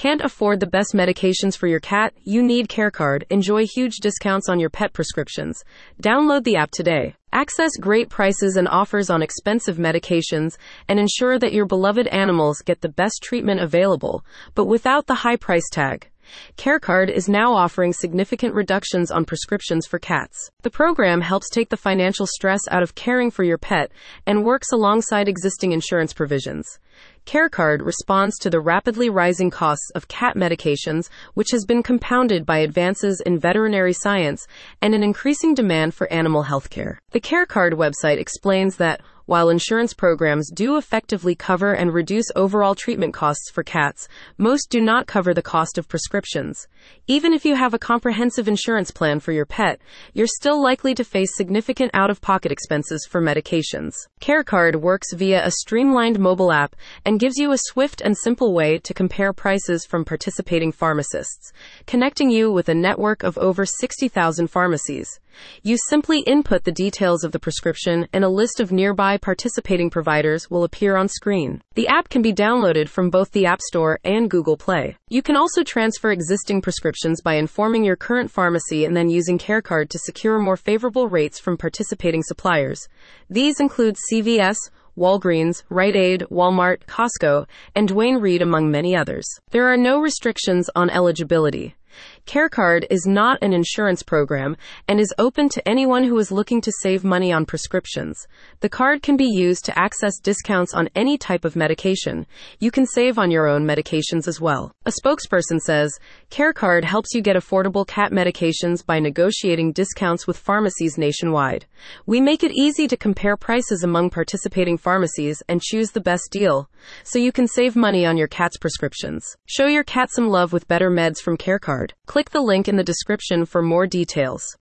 Can't afford the best medications for your cat? You need CareCard. Enjoy huge discounts on your pet prescriptions. Download the app today. Access great prices and offers on expensive medications and ensure that your beloved animals get the best treatment available, but without the high price tag. CareCard is now offering significant reductions on prescriptions for cats. The program helps take the financial stress out of caring for your pet and works alongside existing insurance provisions. CareCard responds to the rapidly rising costs of cat medications, which has been compounded by advances in veterinary science and an increasing demand for animal health care. The CareCard website explains that while insurance programs do effectively cover and reduce overall treatment costs for cats, most do not cover the cost of prescriptions. Even if you have a comprehensive insurance plan for your pet, you're still likely to face significant out of pocket expenses for medications. CareCard works via a streamlined mobile app and gives you a swift and simple way to compare prices from participating pharmacists, connecting you with a network of over 60,000 pharmacies. You simply input the details of the prescription and a list of nearby participating providers will appear on screen. The app can be downloaded from both the App Store and Google Play. You can also transfer existing prescriptions by informing your current pharmacy and then using CareCard to secure more favorable rates from participating suppliers. These include CVS, Walgreens, Rite Aid, Walmart, Costco, and Duane Reade, among many others. There are no restrictions on eligibility. CareCard is not an insurance program and is open to anyone who is looking to save money on prescriptions. The card can be used to access discounts on any type of medication. You can save on your own medications as well. A spokesperson says CareCard helps you get affordable cat medications by negotiating discounts with pharmacies nationwide. We make it easy to compare prices among participating pharmacies and choose the best deal so you can save money on your cat's prescriptions. Show your cat some love with better meds from CareCard. Click the link in the description for more details.